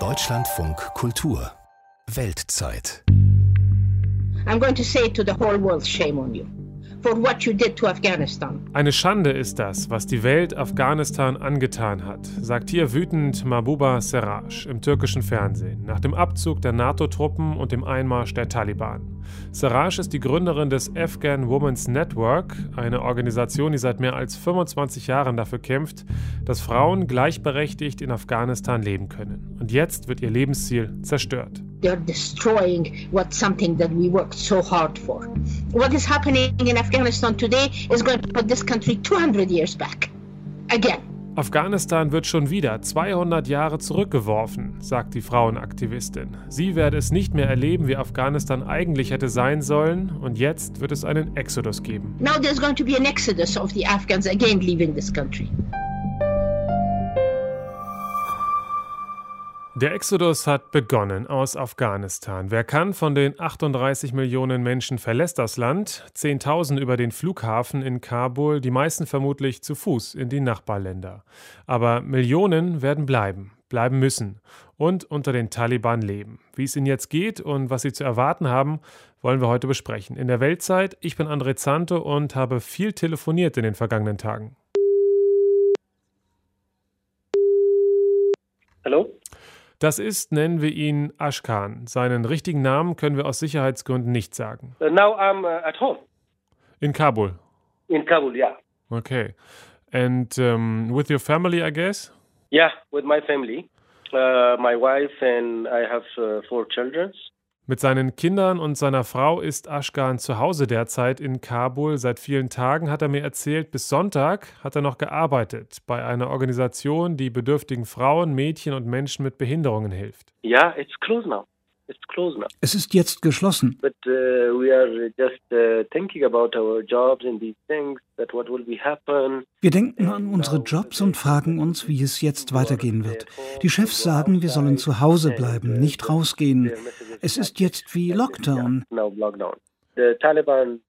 Deutschlandfunk Kultur Weltzeit I'm going to say to the whole world, shame on you. Eine Schande ist das, was die Welt Afghanistan angetan hat, sagt hier wütend Mahbuba Serraj im türkischen Fernsehen nach dem Abzug der NATO-Truppen und dem Einmarsch der Taliban. Serraj ist die Gründerin des Afghan Women's Network, eine Organisation, die seit mehr als 25 Jahren dafür kämpft, dass Frauen gleichberechtigt in Afghanistan leben können. Und jetzt wird ihr Lebensziel zerstört. They're destroying what something that we worked so hard for. What is happening in Afghanistan today is going to put this country 200 years back. Again. Afghanistan wird schon wieder 200 Jahre zurückgeworfen, sagt die Frauenaktivistin. Sie werde es nicht mehr erleben, wie Afghanistan eigentlich hätte sein sollen, und jetzt wird es einen Exodus geben. Now there's going to be an exodus of the Afghans again leaving this country. Der Exodus hat begonnen aus Afghanistan. Wer kann von den 38 Millionen Menschen verlässt das Land, 10.000 über den Flughafen in Kabul, die meisten vermutlich zu Fuß in die Nachbarländer. Aber Millionen werden bleiben, bleiben müssen und unter den Taliban leben. Wie es ihnen jetzt geht und was sie zu erwarten haben, wollen wir heute besprechen. In der Weltzeit, ich bin André Zante und habe viel telefoniert in den vergangenen Tagen. Hallo? Das ist, nennen wir ihn Ashkan. Seinen richtigen Namen können wir aus Sicherheitsgründen nicht sagen. Uh, now I'm uh, at home. In Kabul. In Kabul, yeah. Okay. And um, with your family, I guess? Yeah, with my family. Uh, my wife and I have uh, four children. Mit seinen Kindern und seiner Frau ist Ashkan zu Hause derzeit in Kabul. Seit vielen Tagen hat er mir erzählt, bis Sonntag hat er noch gearbeitet bei einer Organisation, die bedürftigen Frauen, Mädchen und Menschen mit Behinderungen hilft. Ja, it's closed now. Es ist jetzt geschlossen. Uh, uh, wir denken an unsere Jobs und fragen uns, wie es jetzt weitergehen wird. Die Chefs sagen, wir sollen zu Hause bleiben, nicht rausgehen. Es ist jetzt wie Lockdown. The Taliban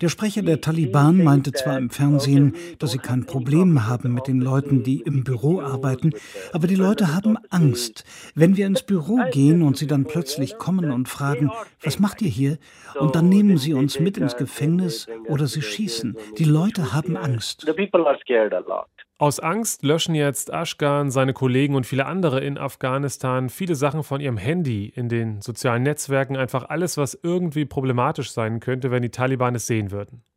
der Sprecher der Taliban meinte zwar im Fernsehen, dass sie kein Problem haben mit den Leuten, die im Büro arbeiten, aber die Leute haben Angst. Wenn wir ins Büro gehen und sie dann plötzlich kommen und fragen, was macht ihr hier? Und dann nehmen sie uns mit ins Gefängnis oder sie schießen. Die Leute haben Angst. Aus Angst löschen jetzt Ashgan, seine Kollegen und viele andere in Afghanistan viele Sachen von ihrem Handy, in den sozialen Netzwerken, einfach alles, was irgendwie problematisch sein könnte, wenn die Taliban es sehen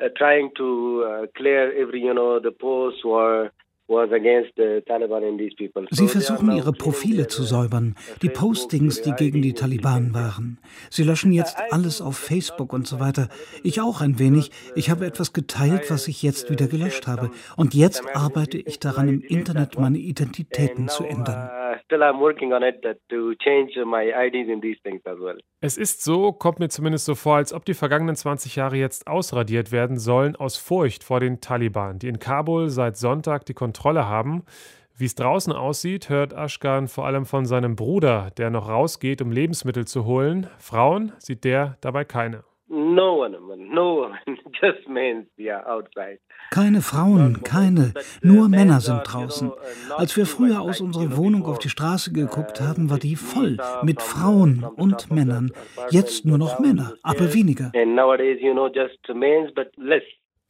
Uh, trying to uh, clear every, you know, the posts or Sie versuchen ihre Profile zu säubern, die Postings, die gegen die Taliban waren. Sie löschen jetzt alles auf Facebook und so weiter. Ich auch ein wenig. Ich habe etwas geteilt, was ich jetzt wieder gelöscht habe. Und jetzt arbeite ich daran, im Internet meine Identitäten zu ändern. Es ist so, kommt mir zumindest so vor, als ob die vergangenen 20 Jahre jetzt ausradiert werden sollen aus Furcht vor den Taliban, die in Kabul seit Sonntag die Kontrolle Kontrolle haben. Wie es draußen aussieht, hört Ashkan vor allem von seinem Bruder, der noch rausgeht, um Lebensmittel zu holen. Frauen sieht der dabei keine. No one, no one, just men, yeah, outside. Keine Frauen, keine, nur Männer sind draußen. Als wir früher aus unserer Wohnung auf die Straße geguckt haben, war die voll mit Frauen und Männern. Jetzt nur noch Männer, aber weniger.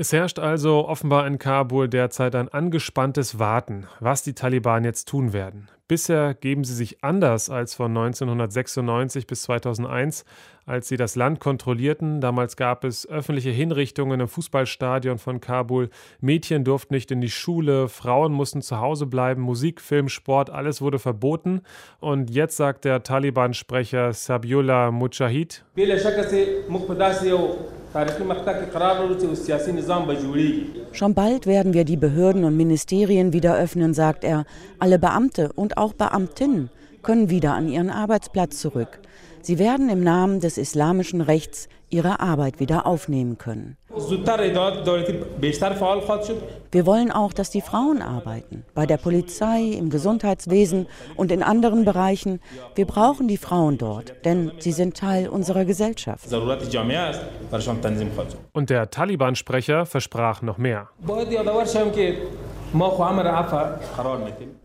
Es herrscht also offenbar in Kabul derzeit ein angespanntes Warten, was die Taliban jetzt tun werden. Bisher geben sie sich anders als von 1996 bis 2001, als sie das Land kontrollierten. Damals gab es öffentliche Hinrichtungen im Fußballstadion von Kabul. Mädchen durften nicht in die Schule, Frauen mussten zu Hause bleiben, Musik, Film, Sport, alles wurde verboten. Und jetzt sagt der Taliban-Sprecher Sabiullah Mujahid. Schon bald werden wir die Behörden und Ministerien wieder öffnen, sagt er. Alle Beamte und auch Beamtinnen können wieder an ihren Arbeitsplatz zurück. Sie werden im Namen des islamischen Rechts ihre Arbeit wieder aufnehmen können. Wir wollen auch, dass die Frauen arbeiten, bei der Polizei, im Gesundheitswesen und in anderen Bereichen. Wir brauchen die Frauen dort, denn sie sind Teil unserer Gesellschaft. Und der Taliban-Sprecher versprach noch mehr.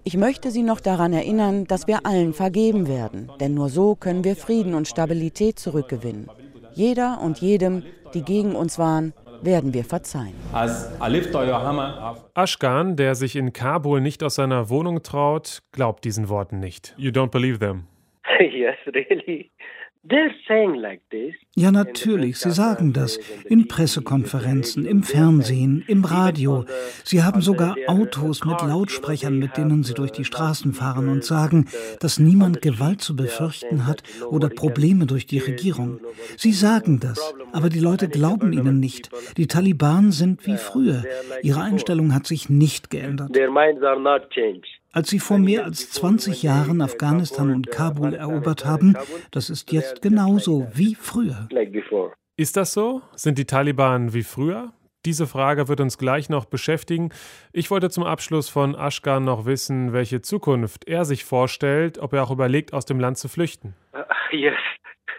Ich möchte Sie noch daran erinnern, dass wir allen vergeben werden, denn nur so können wir Frieden und Stabilität zurückgewinnen. Jeder und jedem, die gegen uns waren, werden wir verzeihen. Ashkan, der sich in Kabul nicht aus seiner Wohnung traut, glaubt diesen Worten nicht. You don't believe them. yes, really. Ja, natürlich, sie sagen das in Pressekonferenzen, im Fernsehen, im Radio. Sie haben sogar Autos mit Lautsprechern, mit denen sie durch die Straßen fahren und sagen, dass niemand Gewalt zu befürchten hat oder Probleme durch die Regierung. Sie sagen das, aber die Leute glauben ihnen nicht. Die Taliban sind wie früher. Ihre Einstellung hat sich nicht geändert. Als sie vor mehr als 20 Jahren Afghanistan und Kabul erobert haben, das ist jetzt genauso wie früher. Ist das so? Sind die Taliban wie früher? Diese Frage wird uns gleich noch beschäftigen. Ich wollte zum Abschluss von Ashkan noch wissen, welche Zukunft er sich vorstellt, ob er auch überlegt, aus dem Land zu flüchten. Uh, yes,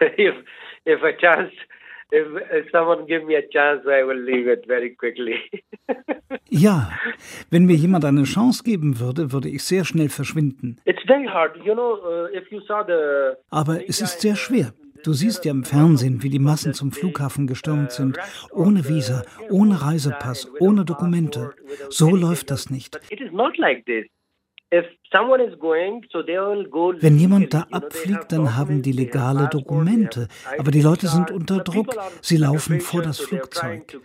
if, if a chance if, if someone give me a chance, I will leave it very quickly. ja, wenn mir jemand eine Chance geben würde, würde ich sehr schnell verschwinden. It's very hard. You know, uh, if you saw the Aber es ist sehr schwer. Du siehst ja im Fernsehen, wie die Massen zum Flughafen gestürmt sind, ohne Visa, ohne Reisepass, ohne Dokumente. So läuft das nicht. It is not like this. Wenn jemand da abfliegt, dann haben die legale Dokumente. Aber die Leute sind unter Druck. Sie laufen vor das Flugzeug.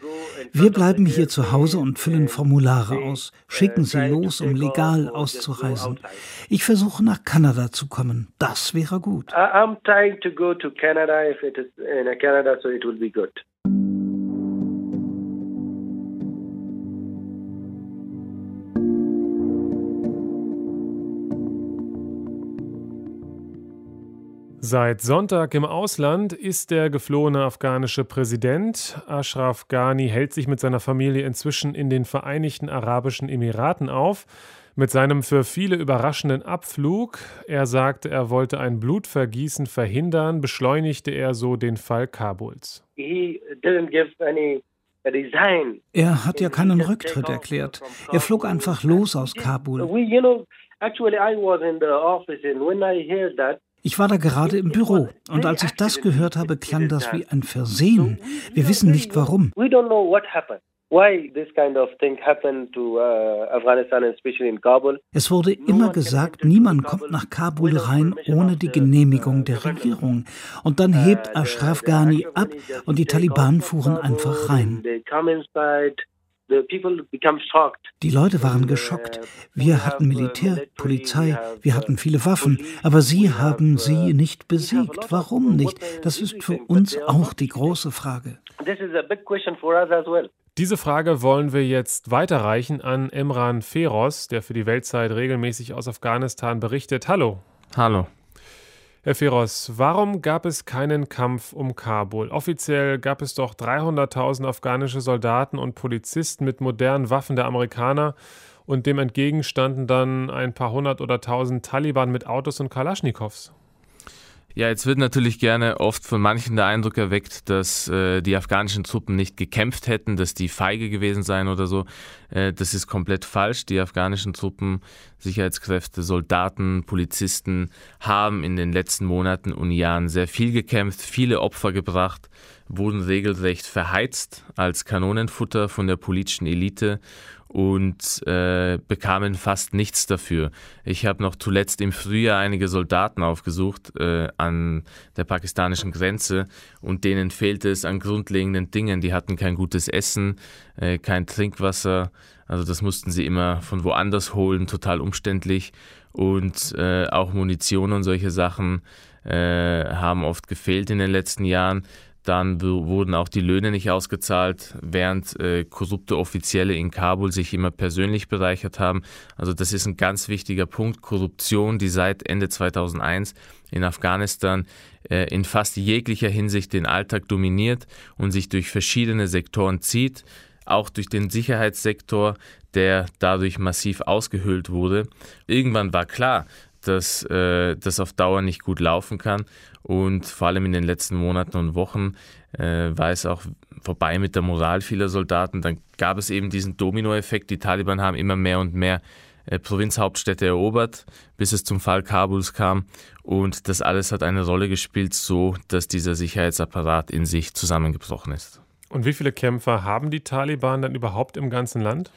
Wir bleiben hier zu Hause und füllen Formulare aus, schicken sie los, um legal auszureisen. Ich versuche nach Kanada zu kommen. Das wäre gut. I'm trying to go to Canada if it is in Canada, so it will be good. Seit Sonntag im Ausland ist der geflohene afghanische Präsident. Ashraf Ghani hält sich mit seiner Familie inzwischen in den Vereinigten Arabischen Emiraten auf. Mit seinem für viele überraschenden Abflug, er sagte, er wollte ein Blutvergießen verhindern, beschleunigte er so den Fall Kabuls. Er hat ja keinen Rücktritt erklärt. Er flog einfach los aus Kabul. Ich war da gerade im Büro und als ich das gehört habe, klang das wie ein Versehen. Wir wissen nicht warum. Uh, es wurde immer gesagt, niemand kommt nach Kabul rein ohne die Genehmigung der Regierung. Und dann hebt Ashraf Ghani ab und die Taliban fuhren einfach rein. Die Leute waren geschockt. Wir hatten Militär, Polizei, wir hatten viele Waffen, aber sie haben sie nicht besiegt. Warum nicht? Das ist für uns auch die große Frage. Diese Frage wollen wir jetzt weiterreichen an Emran Feroz, der für die Weltzeit regelmäßig aus Afghanistan berichtet. Hallo. Hallo. Herr Feroz, warum gab es keinen Kampf um Kabul? Offiziell gab es doch 300.000 afghanische Soldaten und Polizisten mit modernen Waffen der Amerikaner und dem entgegenstanden dann ein paar hundert oder tausend Taliban mit Autos und Kalaschnikows. Ja, jetzt wird natürlich gerne oft von manchen der Eindruck erweckt, dass äh, die afghanischen Truppen nicht gekämpft hätten, dass die feige gewesen seien oder so. Äh, das ist komplett falsch. Die afghanischen Truppen, Sicherheitskräfte, Soldaten, Polizisten haben in den letzten Monaten und Jahren sehr viel gekämpft, viele Opfer gebracht, wurden regelrecht verheizt als Kanonenfutter von der politischen Elite und äh, bekamen fast nichts dafür. Ich habe noch zuletzt im Frühjahr einige Soldaten aufgesucht äh, an der pakistanischen Grenze und denen fehlte es an grundlegenden Dingen. Die hatten kein gutes Essen, äh, kein Trinkwasser, also das mussten sie immer von woanders holen, total umständlich und äh, auch Munition und solche Sachen äh, haben oft gefehlt in den letzten Jahren. Dann wurden auch die Löhne nicht ausgezahlt, während äh, korrupte Offizielle in Kabul sich immer persönlich bereichert haben. Also das ist ein ganz wichtiger Punkt. Korruption, die seit Ende 2001 in Afghanistan äh, in fast jeglicher Hinsicht den Alltag dominiert und sich durch verschiedene Sektoren zieht auch durch den Sicherheitssektor, der dadurch massiv ausgehöhlt wurde. Irgendwann war klar, dass äh, das auf Dauer nicht gut laufen kann. Und vor allem in den letzten Monaten und Wochen äh, war es auch vorbei mit der Moral vieler Soldaten. Dann gab es eben diesen Dominoeffekt. Die Taliban haben immer mehr und mehr äh, Provinzhauptstädte erobert, bis es zum Fall Kabuls kam. Und das alles hat eine Rolle gespielt, so dass dieser Sicherheitsapparat in sich zusammengebrochen ist. Und wie viele Kämpfer haben die Taliban dann überhaupt im ganzen Land?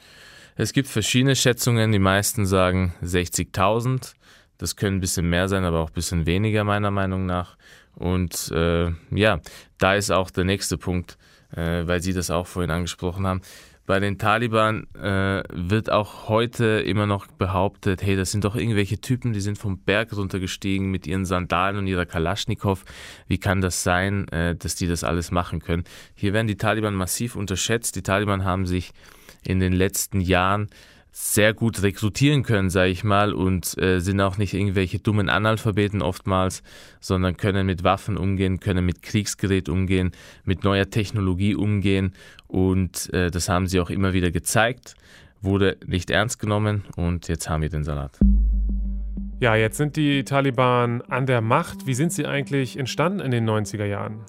Es gibt verschiedene Schätzungen. Die meisten sagen 60.000. Das können ein bisschen mehr sein, aber auch ein bisschen weniger meiner Meinung nach. Und äh, ja, da ist auch der nächste Punkt, äh, weil Sie das auch vorhin angesprochen haben. Bei den Taliban äh, wird auch heute immer noch behauptet, hey, das sind doch irgendwelche Typen, die sind vom Berg runtergestiegen mit ihren Sandalen und ihrer Kalaschnikow. Wie kann das sein, äh, dass die das alles machen können? Hier werden die Taliban massiv unterschätzt. Die Taliban haben sich in den letzten Jahren sehr gut rekrutieren können, sage ich mal, und äh, sind auch nicht irgendwelche dummen Analphabeten oftmals, sondern können mit Waffen umgehen, können mit Kriegsgerät umgehen, mit neuer Technologie umgehen und äh, das haben sie auch immer wieder gezeigt, wurde nicht ernst genommen und jetzt haben wir den Salat. Ja, jetzt sind die Taliban an der Macht. Wie sind sie eigentlich entstanden in den 90er Jahren?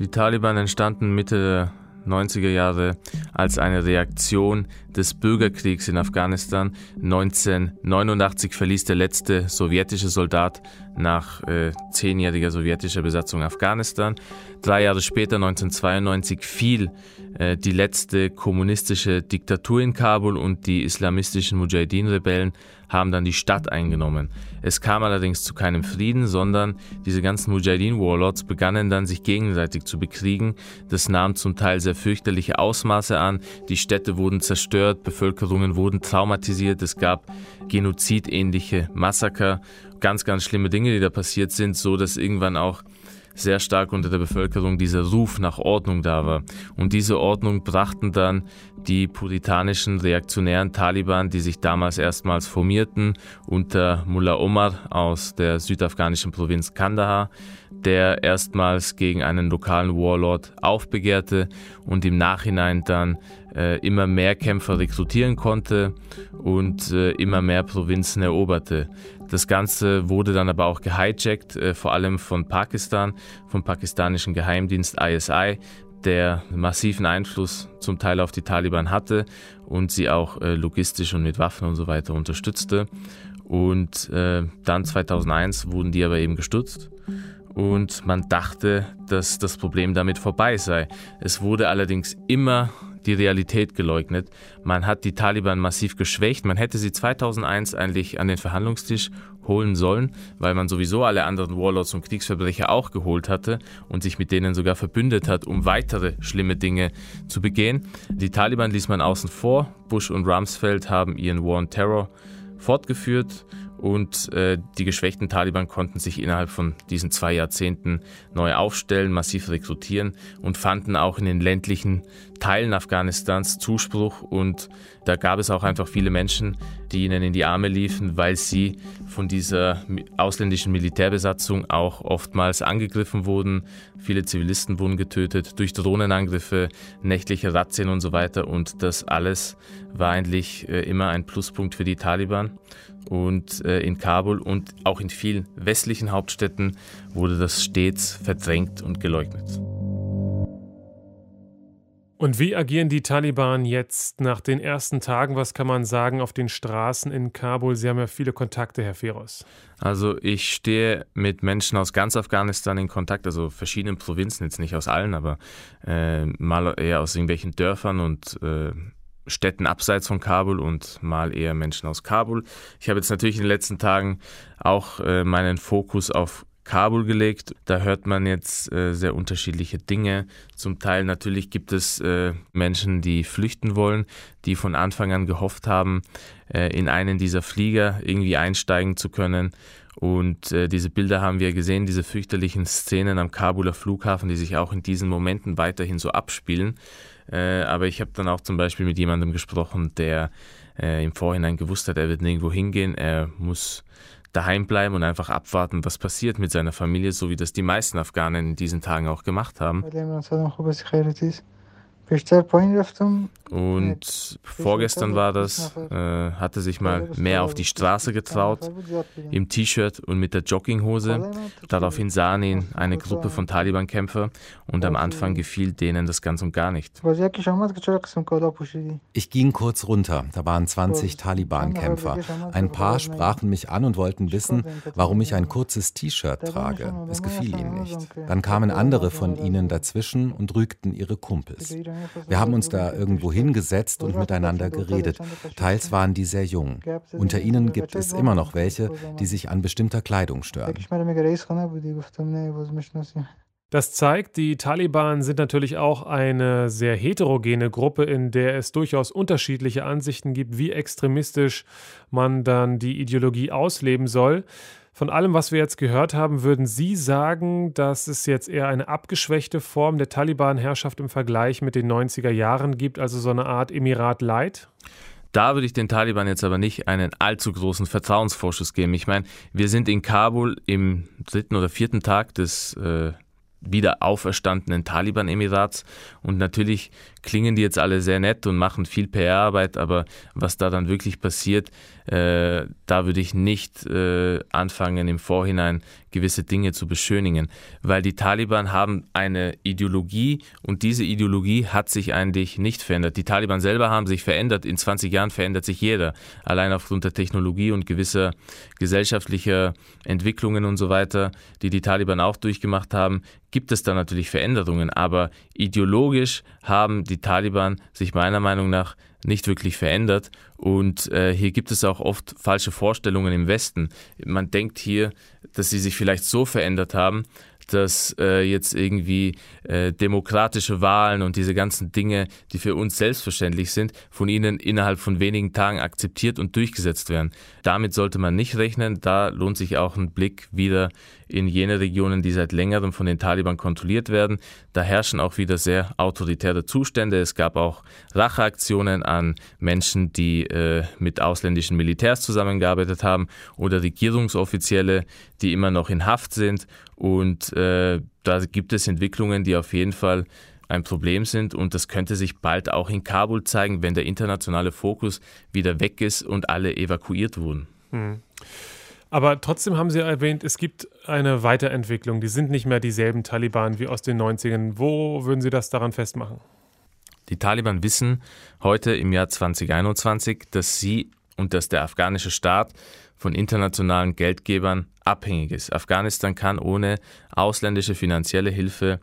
Die Taliban entstanden Mitte 90er Jahre als eine Reaktion des Bürgerkriegs in Afghanistan. 1989 verließ der letzte sowjetische Soldat nach äh, zehnjähriger sowjetischer Besatzung Afghanistan. Drei Jahre später, 1992, fiel äh, die letzte kommunistische Diktatur in Kabul und die islamistischen Mujahideen-Rebellen haben dann die Stadt eingenommen. Es kam allerdings zu keinem Frieden, sondern diese ganzen Mujahideen-Warlords begannen dann sich gegenseitig zu bekriegen. Das nahm zum Teil sehr fürchterliche Ausmaße an. Die Städte wurden zerstört, Bevölkerungen wurden traumatisiert, es gab genozidähnliche Massaker, ganz, ganz schlimme Dinge, die da passiert sind, so dass irgendwann auch sehr stark unter der Bevölkerung dieser Ruf nach Ordnung da war. Und diese Ordnung brachten dann die puritanischen reaktionären Taliban, die sich damals erstmals formierten unter Mullah Omar aus der südafghanischen Provinz Kandahar, der erstmals gegen einen lokalen Warlord aufbegehrte und im Nachhinein dann äh, immer mehr Kämpfer rekrutieren konnte und äh, immer mehr Provinzen eroberte. Das Ganze wurde dann aber auch gehijackt, äh, vor allem von Pakistan, vom pakistanischen Geheimdienst ISI, der massiven Einfluss zum Teil auf die Taliban hatte und sie auch logistisch und mit Waffen und so weiter unterstützte. Und dann 2001 wurden die aber eben gestutzt und man dachte, dass das Problem damit vorbei sei. Es wurde allerdings immer die Realität geleugnet. Man hat die Taliban massiv geschwächt. Man hätte sie 2001 eigentlich an den Verhandlungstisch holen sollen, weil man sowieso alle anderen Warlords und Kriegsverbrecher auch geholt hatte und sich mit denen sogar verbündet hat, um weitere schlimme Dinge zu begehen. Die Taliban ließ man außen vor. Bush und Rumsfeld haben ihren War on Terror fortgeführt und äh, die geschwächten Taliban konnten sich innerhalb von diesen zwei Jahrzehnten neu aufstellen, massiv rekrutieren und fanden auch in den ländlichen Teilen Afghanistans Zuspruch. Und da gab es auch einfach viele Menschen, die ihnen in die Arme liefen, weil sie von dieser ausländischen Militärbesatzung auch oftmals angegriffen wurden. Viele Zivilisten wurden getötet durch Drohnenangriffe, nächtliche Razzien und so weiter und das alles war eigentlich äh, immer ein Pluspunkt für die Taliban und äh, in Kabul und auch in vielen westlichen Hauptstädten wurde das stets verdrängt und geleugnet. Und wie agieren die Taliban jetzt nach den ersten Tagen, was kann man sagen, auf den Straßen in Kabul? Sie haben ja viele Kontakte, Herr Feroz. Also ich stehe mit Menschen aus ganz Afghanistan in Kontakt, also verschiedenen Provinzen, jetzt nicht aus allen, aber äh, mal eher aus irgendwelchen Dörfern und äh, Städten abseits von Kabul und mal eher Menschen aus Kabul. Ich habe jetzt natürlich in den letzten Tagen auch äh, meinen Fokus auf Kabul gelegt. Da hört man jetzt äh, sehr unterschiedliche Dinge. Zum Teil natürlich gibt es äh, Menschen, die flüchten wollen, die von Anfang an gehofft haben, äh, in einen dieser Flieger irgendwie einsteigen zu können. Und äh, diese Bilder haben wir gesehen, diese fürchterlichen Szenen am Kabuler Flughafen, die sich auch in diesen Momenten weiterhin so abspielen. Äh, aber ich habe dann auch zum Beispiel mit jemandem gesprochen, der äh, im Vorhinein gewusst hat, er wird nirgendwo hingehen, er muss daheim bleiben und einfach abwarten, was passiert mit seiner Familie, so wie das die meisten Afghanen in diesen Tagen auch gemacht haben. Und vorgestern war das, äh, hatte sich mal mehr auf die Straße getraut, im T-Shirt und mit der Jogginghose. Daraufhin sahen ihn eine Gruppe von Taliban-Kämpfer und am Anfang gefiel denen das ganz und gar nicht. Ich ging kurz runter, da waren 20 Taliban-Kämpfer. Ein paar sprachen mich an und wollten wissen, warum ich ein kurzes T-Shirt trage. Es gefiel ihnen nicht. Dann kamen andere von ihnen dazwischen und rügten ihre Kumpels. Wir haben uns da irgendwo hingesetzt und miteinander geredet. Teils waren die sehr jung. Unter ihnen gibt es immer noch welche, die sich an bestimmter Kleidung stören. Das zeigt, die Taliban sind natürlich auch eine sehr heterogene Gruppe, in der es durchaus unterschiedliche Ansichten gibt, wie extremistisch man dann die Ideologie ausleben soll. Von allem, was wir jetzt gehört haben, würden Sie sagen, dass es jetzt eher eine abgeschwächte Form der Taliban-Herrschaft im Vergleich mit den 90er Jahren gibt, also so eine Art Emirat Light? Da würde ich den Taliban jetzt aber nicht einen allzu großen Vertrauensvorschuss geben. Ich meine, wir sind in Kabul im dritten oder vierten Tag des äh, wieder auferstandenen Taliban-Emirats. Und natürlich klingen die jetzt alle sehr nett und machen viel PR-Arbeit, aber was da dann wirklich passiert, äh, da würde ich nicht äh, anfangen, im Vorhinein gewisse Dinge zu beschönigen, weil die Taliban haben eine Ideologie und diese Ideologie hat sich eigentlich nicht verändert. Die Taliban selber haben sich verändert. In 20 Jahren verändert sich jeder, allein aufgrund der Technologie und gewisser gesellschaftlicher Entwicklungen und so weiter, die die Taliban auch durchgemacht haben, gibt es da natürlich Veränderungen, aber ideologisch haben die Taliban sich meiner Meinung nach nicht wirklich verändert. Und äh, hier gibt es auch oft falsche Vorstellungen im Westen. Man denkt hier, dass sie sich vielleicht so verändert haben, dass äh, jetzt irgendwie äh, demokratische Wahlen und diese ganzen Dinge, die für uns selbstverständlich sind, von ihnen innerhalb von wenigen Tagen akzeptiert und durchgesetzt werden. Damit sollte man nicht rechnen. Da lohnt sich auch ein Blick wieder in jene Regionen, die seit längerem von den Taliban kontrolliert werden. Da herrschen auch wieder sehr autoritäre Zustände. Es gab auch Racheaktionen an Menschen, die äh, mit ausländischen Militärs zusammengearbeitet haben oder Regierungsoffizielle, die immer noch in Haft sind. Und äh, da gibt es Entwicklungen, die auf jeden Fall ein Problem sind und das könnte sich bald auch in Kabul zeigen, wenn der internationale Fokus wieder weg ist und alle evakuiert wurden. Hm. Aber trotzdem haben Sie erwähnt, es gibt eine Weiterentwicklung. Die sind nicht mehr dieselben Taliban wie aus den 90ern. Wo würden Sie das daran festmachen? Die Taliban wissen heute im Jahr 2021, dass sie und dass der afghanische Staat von internationalen Geldgebern abhängig ist. Afghanistan kann ohne ausländische finanzielle Hilfe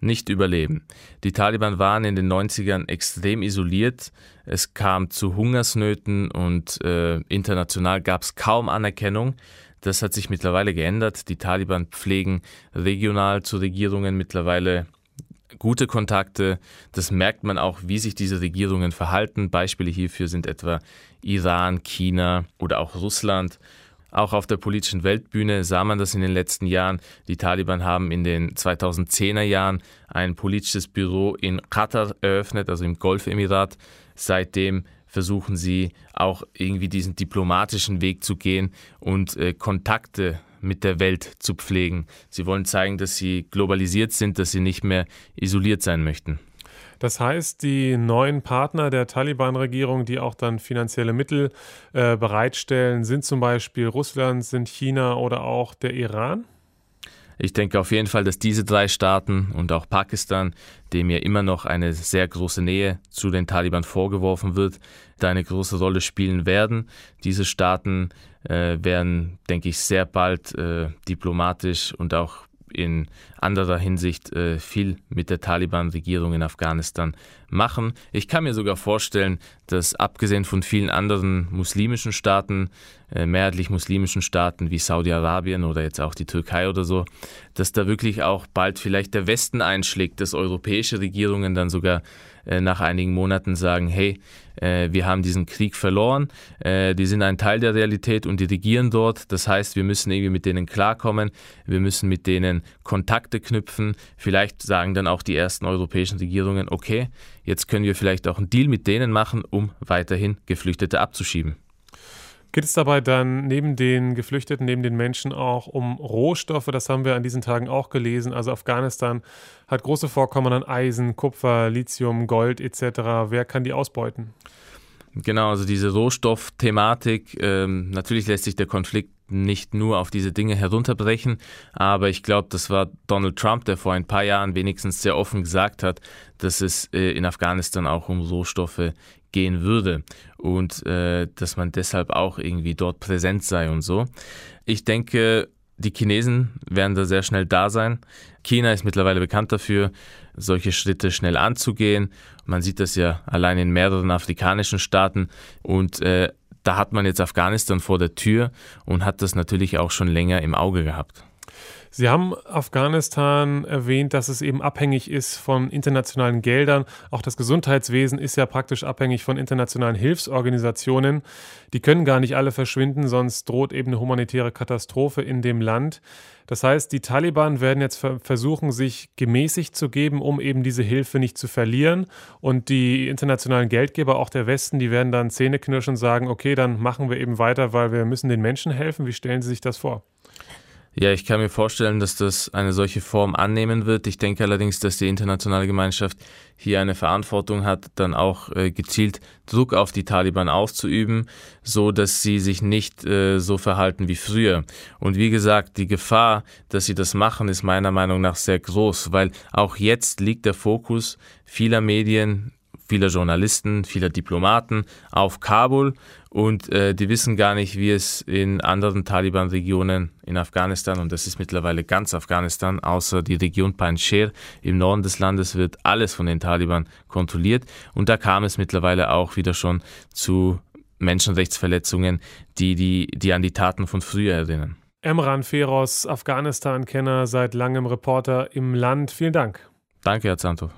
nicht überleben. Die Taliban waren in den 90ern extrem isoliert. Es kam zu Hungersnöten und äh, international gab es kaum Anerkennung. Das hat sich mittlerweile geändert. Die Taliban pflegen regional zu Regierungen mittlerweile gute Kontakte. Das merkt man auch, wie sich diese Regierungen verhalten. Beispiele hierfür sind etwa Iran, China oder auch Russland. Auch auf der politischen Weltbühne sah man das in den letzten Jahren. Die Taliban haben in den 2010er Jahren ein politisches Büro in Katar eröffnet, also im Golfemirat. Seitdem versuchen sie auch irgendwie diesen diplomatischen Weg zu gehen und äh, Kontakte mit der Welt zu pflegen. Sie wollen zeigen, dass sie globalisiert sind, dass sie nicht mehr isoliert sein möchten. Das heißt, die neuen Partner der Taliban-Regierung, die auch dann finanzielle Mittel äh, bereitstellen, sind zum Beispiel Russland, sind China oder auch der Iran? Ich denke auf jeden Fall, dass diese drei Staaten und auch Pakistan, dem ja immer noch eine sehr große Nähe zu den Taliban vorgeworfen wird, da eine große Rolle spielen werden. Diese Staaten äh, werden, denke ich, sehr bald äh, diplomatisch und auch in anderer Hinsicht äh, viel mit der Taliban-Regierung in Afghanistan machen. Ich kann mir sogar vorstellen, dass abgesehen von vielen anderen muslimischen Staaten, mehrheitlich muslimischen Staaten wie Saudi-Arabien oder jetzt auch die Türkei oder so, dass da wirklich auch bald vielleicht der Westen einschlägt, dass europäische Regierungen dann sogar äh, nach einigen Monaten sagen, hey, äh, wir haben diesen Krieg verloren, äh, die sind ein Teil der Realität und die regieren dort. Das heißt, wir müssen irgendwie mit denen klarkommen, wir müssen mit denen Kontakte knüpfen. Vielleicht sagen dann auch die ersten europäischen Regierungen, okay, jetzt können wir vielleicht auch einen Deal mit denen machen, um weiterhin Geflüchtete abzuschieben. Geht es dabei dann neben den Geflüchteten, neben den Menschen auch um Rohstoffe? Das haben wir an diesen Tagen auch gelesen. Also Afghanistan hat große Vorkommen an Eisen, Kupfer, Lithium, Gold etc. Wer kann die ausbeuten? Genau, also diese Rohstoffthematik, ähm, natürlich lässt sich der Konflikt nicht nur auf diese Dinge herunterbrechen, aber ich glaube, das war Donald Trump, der vor ein paar Jahren wenigstens sehr offen gesagt hat, dass es äh, in Afghanistan auch um Rohstoffe gehen würde und äh, dass man deshalb auch irgendwie dort präsent sei und so. Ich denke, die Chinesen werden da sehr schnell da sein. China ist mittlerweile bekannt dafür, solche Schritte schnell anzugehen. Man sieht das ja allein in mehreren afrikanischen Staaten und äh, da hat man jetzt Afghanistan vor der Tür und hat das natürlich auch schon länger im Auge gehabt. Sie haben Afghanistan erwähnt, dass es eben abhängig ist von internationalen Geldern. Auch das Gesundheitswesen ist ja praktisch abhängig von internationalen Hilfsorganisationen. Die können gar nicht alle verschwinden, sonst droht eben eine humanitäre Katastrophe in dem Land. Das heißt, die Taliban werden jetzt versuchen, sich gemäßigt zu geben, um eben diese Hilfe nicht zu verlieren. Und die internationalen Geldgeber, auch der Westen, die werden dann Zähne knirschen und sagen, okay, dann machen wir eben weiter, weil wir müssen den Menschen helfen. Wie stellen Sie sich das vor? Ja, ich kann mir vorstellen, dass das eine solche Form annehmen wird. Ich denke allerdings, dass die internationale Gemeinschaft hier eine Verantwortung hat, dann auch äh, gezielt Druck auf die Taliban auszuüben, so dass sie sich nicht äh, so verhalten wie früher. Und wie gesagt, die Gefahr, dass sie das machen, ist meiner Meinung nach sehr groß, weil auch jetzt liegt der Fokus vieler Medien vieler Journalisten, vieler Diplomaten auf Kabul und äh, die wissen gar nicht, wie es in anderen Taliban-Regionen in Afghanistan und das ist mittlerweile ganz Afghanistan, außer die Region Panjshir im Norden des Landes wird alles von den Taliban kontrolliert und da kam es mittlerweile auch wieder schon zu Menschenrechtsverletzungen, die, die, die an die Taten von früher erinnern. Emran Feroz, Afghanistan-Kenner, seit langem Reporter im Land. Vielen Dank. Danke, Herr Zanto.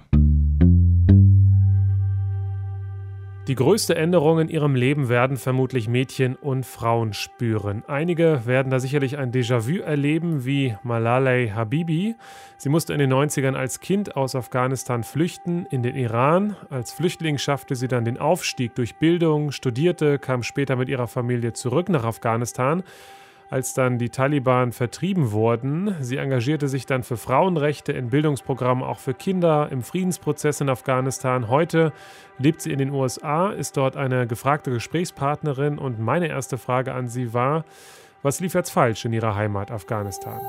Die größte Änderung in ihrem Leben werden vermutlich Mädchen und Frauen spüren. Einige werden da sicherlich ein Déjà-vu erleben, wie Malalai Habibi. Sie musste in den 90ern als Kind aus Afghanistan flüchten in den Iran. Als Flüchtling schaffte sie dann den Aufstieg durch Bildung, studierte, kam später mit ihrer Familie zurück nach Afghanistan als dann die Taliban vertrieben wurden. Sie engagierte sich dann für Frauenrechte in Bildungsprogrammen auch für Kinder im Friedensprozess in Afghanistan. Heute lebt sie in den USA, ist dort eine gefragte Gesprächspartnerin und meine erste Frage an sie war, was lief jetzt falsch in ihrer Heimat Afghanistan?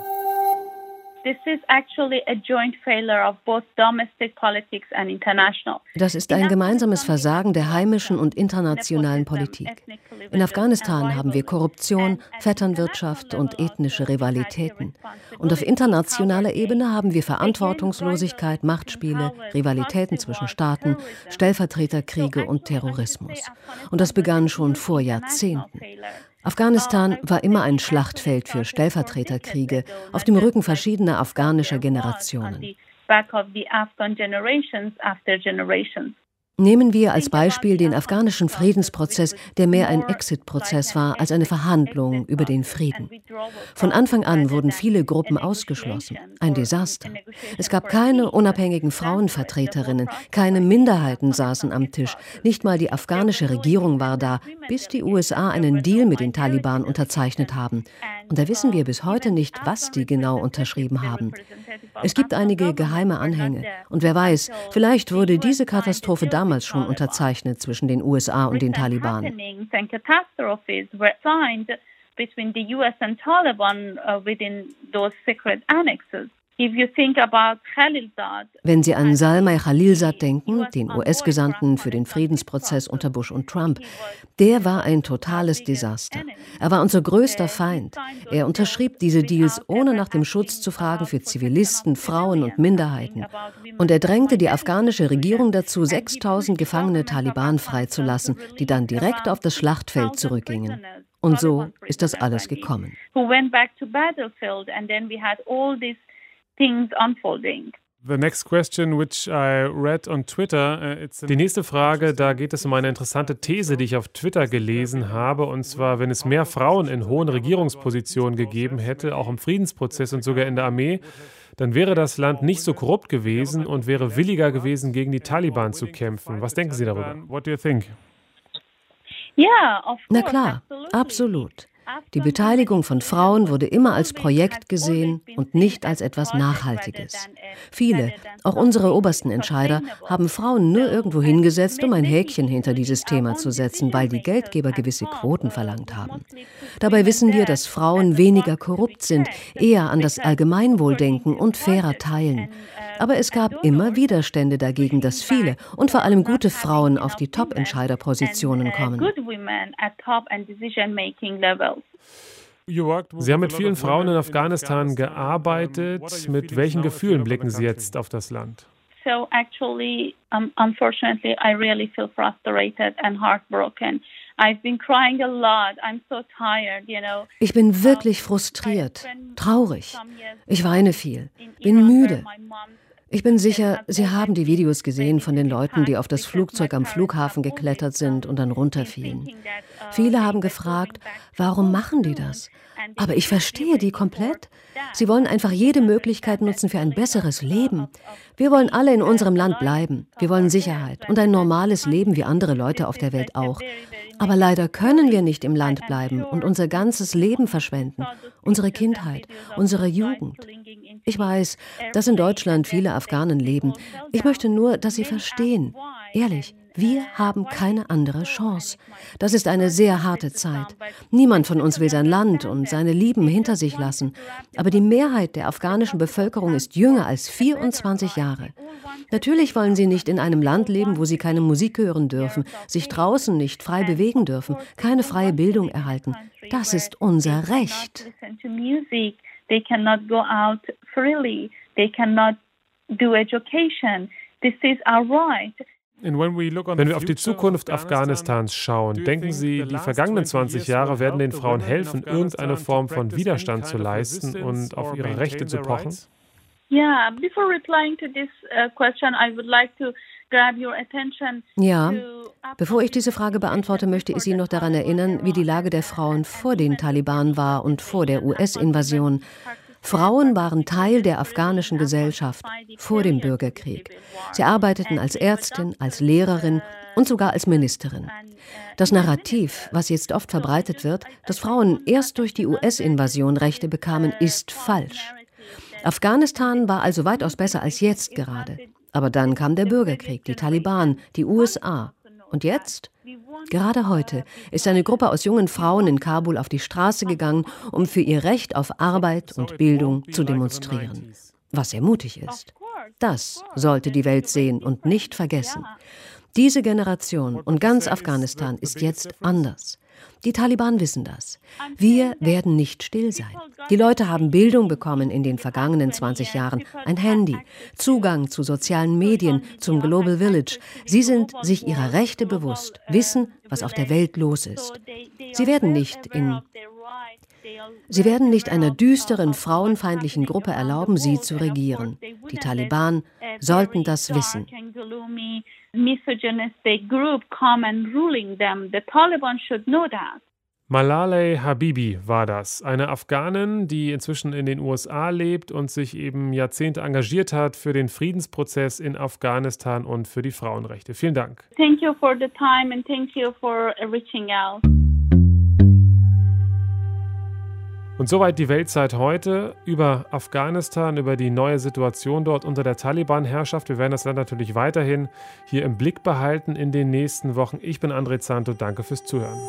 Das ist ein gemeinsames Versagen der heimischen und internationalen Politik. In Afghanistan haben wir Korruption, Vetternwirtschaft und ethnische Rivalitäten. Und auf internationaler Ebene haben wir Verantwortungslosigkeit, Machtspiele, Rivalitäten zwischen Staaten, Stellvertreterkriege und Terrorismus. Und das begann schon vor Jahrzehnten. Afghanistan war immer ein Schlachtfeld für Stellvertreterkriege auf dem Rücken verschiedener afghanischer Generationen. Nehmen wir als Beispiel den afghanischen Friedensprozess, der mehr ein Exit-Prozess war als eine Verhandlung über den Frieden. Von Anfang an wurden viele Gruppen ausgeschlossen. Ein Desaster. Es gab keine unabhängigen Frauenvertreterinnen, keine Minderheiten saßen am Tisch. Nicht mal die afghanische Regierung war da, bis die USA einen Deal mit den Taliban unterzeichnet haben. Und da wissen wir bis heute nicht, was die genau unterschrieben haben. Es gibt einige geheime Anhänge. Und wer weiß, vielleicht wurde diese Katastrophe damals damals schon unterzeichnet zwischen den USA und den Taliban. Wenn Sie an Salmai Khalilzad denken, den US-Gesandten für den Friedensprozess unter Bush und Trump, der war ein totales Desaster. Er war unser größter Feind. Er unterschrieb diese Deals, ohne nach dem Schutz zu fragen für Zivilisten, Frauen und Minderheiten. Und er drängte die afghanische Regierung dazu, 6000 gefangene Taliban freizulassen, die dann direkt auf das Schlachtfeld zurückgingen. Und so ist das alles gekommen things unfolding. The next question, which I read on Twitter, uh, die nächste Frage, da geht es um eine interessante These, die ich auf Twitter gelesen habe, und zwar, wenn es mehr Frauen in hohen Regierungspositionen gegeben hätte, auch im Friedensprozess und sogar in der Armee, dann wäre das Land nicht so korrupt gewesen und wäre williger gewesen, gegen die Taliban zu kämpfen. Was denken Sie darüber? What do you think? Na klar, absolut. Die Beteiligung von Frauen wurde immer als Projekt gesehen und nicht als etwas Nachhaltiges. Viele, auch unsere obersten Entscheider, haben Frauen nur irgendwo hingesetzt, um ein Häkchen hinter dieses Thema zu setzen, weil die Geldgeber gewisse Quoten verlangt haben. Dabei wissen wir, dass Frauen weniger korrupt sind, eher an das Allgemeinwohl denken und fairer teilen. Aber es gab immer Widerstände dagegen, dass viele und vor allem gute Frauen auf die Top-Entscheiderpositionen kommen. Sie haben mit vielen Frauen in Afghanistan gearbeitet. Mit welchen Gefühlen blicken Sie jetzt auf das Land? So actually, um, unfortunately, I really feel frustrated and heartbroken. Ich bin wirklich frustriert, traurig. Ich weine viel, bin müde. Ich bin sicher, Sie haben die Videos gesehen von den Leuten, die auf das Flugzeug am Flughafen geklettert sind und dann runterfielen. Viele haben gefragt, warum machen die das? Aber ich verstehe die komplett. Sie wollen einfach jede Möglichkeit nutzen für ein besseres Leben. Wir wollen alle in unserem Land bleiben. Wir wollen Sicherheit und ein normales Leben wie andere Leute auf der Welt auch. Aber leider können wir nicht im Land bleiben und unser ganzes Leben verschwenden, unsere Kindheit, unsere Jugend. Ich weiß, dass in Deutschland viele Afghanen leben. Ich möchte nur, dass sie verstehen, ehrlich, wir haben keine andere Chance. Das ist eine sehr harte Zeit. Niemand von uns will sein Land und seine Lieben hinter sich lassen. Aber die Mehrheit der afghanischen Bevölkerung ist jünger als 24 Jahre. Natürlich wollen sie nicht in einem Land leben, wo sie keine Musik hören dürfen, sich draußen nicht frei bewegen dürfen, keine freie Bildung erhalten. Das ist unser Recht. They cannot go out freely. They cannot do education. This is our right. Wenn wir auf die Zukunft Afghanistans schauen, denken Sie, die vergangenen 20 Jahre werden den Frauen helfen, irgendeine Form von Widerstand zu leisten und auf ihre Rechte zu pochen? Ja, bevor ich diese Frage beantworte, möchte ich Sie noch daran erinnern, wie die Lage der Frauen vor den Taliban war und vor der US-Invasion. Frauen waren Teil der afghanischen Gesellschaft vor dem Bürgerkrieg. Sie arbeiteten als Ärztin, als Lehrerin und sogar als Ministerin. Das Narrativ, was jetzt oft verbreitet wird, dass Frauen erst durch die US-Invasion Rechte bekamen, ist falsch. Afghanistan war also weitaus besser als jetzt gerade. Aber dann kam der Bürgerkrieg, die Taliban, die USA. Und jetzt? Gerade heute ist eine Gruppe aus jungen Frauen in Kabul auf die Straße gegangen, um für ihr Recht auf Arbeit und Bildung zu demonstrieren. Was sehr mutig ist. Das sollte die Welt sehen und nicht vergessen. Diese Generation und ganz Afghanistan ist jetzt anders. Die Taliban wissen das. Wir werden nicht still sein. Die Leute haben Bildung bekommen in den vergangenen 20 Jahren, ein Handy, Zugang zu sozialen Medien, zum Global Village. Sie sind sich ihrer Rechte bewusst, wissen, was auf der Welt los ist. Sie werden nicht in Sie werden nicht einer düsteren, frauenfeindlichen Gruppe erlauben, sie zu regieren. Die Taliban sollten das wissen misogynistic group come and ruling them. The Taliban should know that. Malalei Habibi war das, eine Afghanin, die inzwischen in den USA lebt und sich eben Jahrzehnte engagiert hat für den Friedensprozess in Afghanistan und für die Frauenrechte. Vielen Dank. Thank you for the time and thank you for reaching out. Und soweit die Weltzeit heute über Afghanistan, über die neue Situation dort unter der Taliban-Herrschaft. Wir werden das Land natürlich weiterhin hier im Blick behalten in den nächsten Wochen. Ich bin André Zanto, danke fürs Zuhören.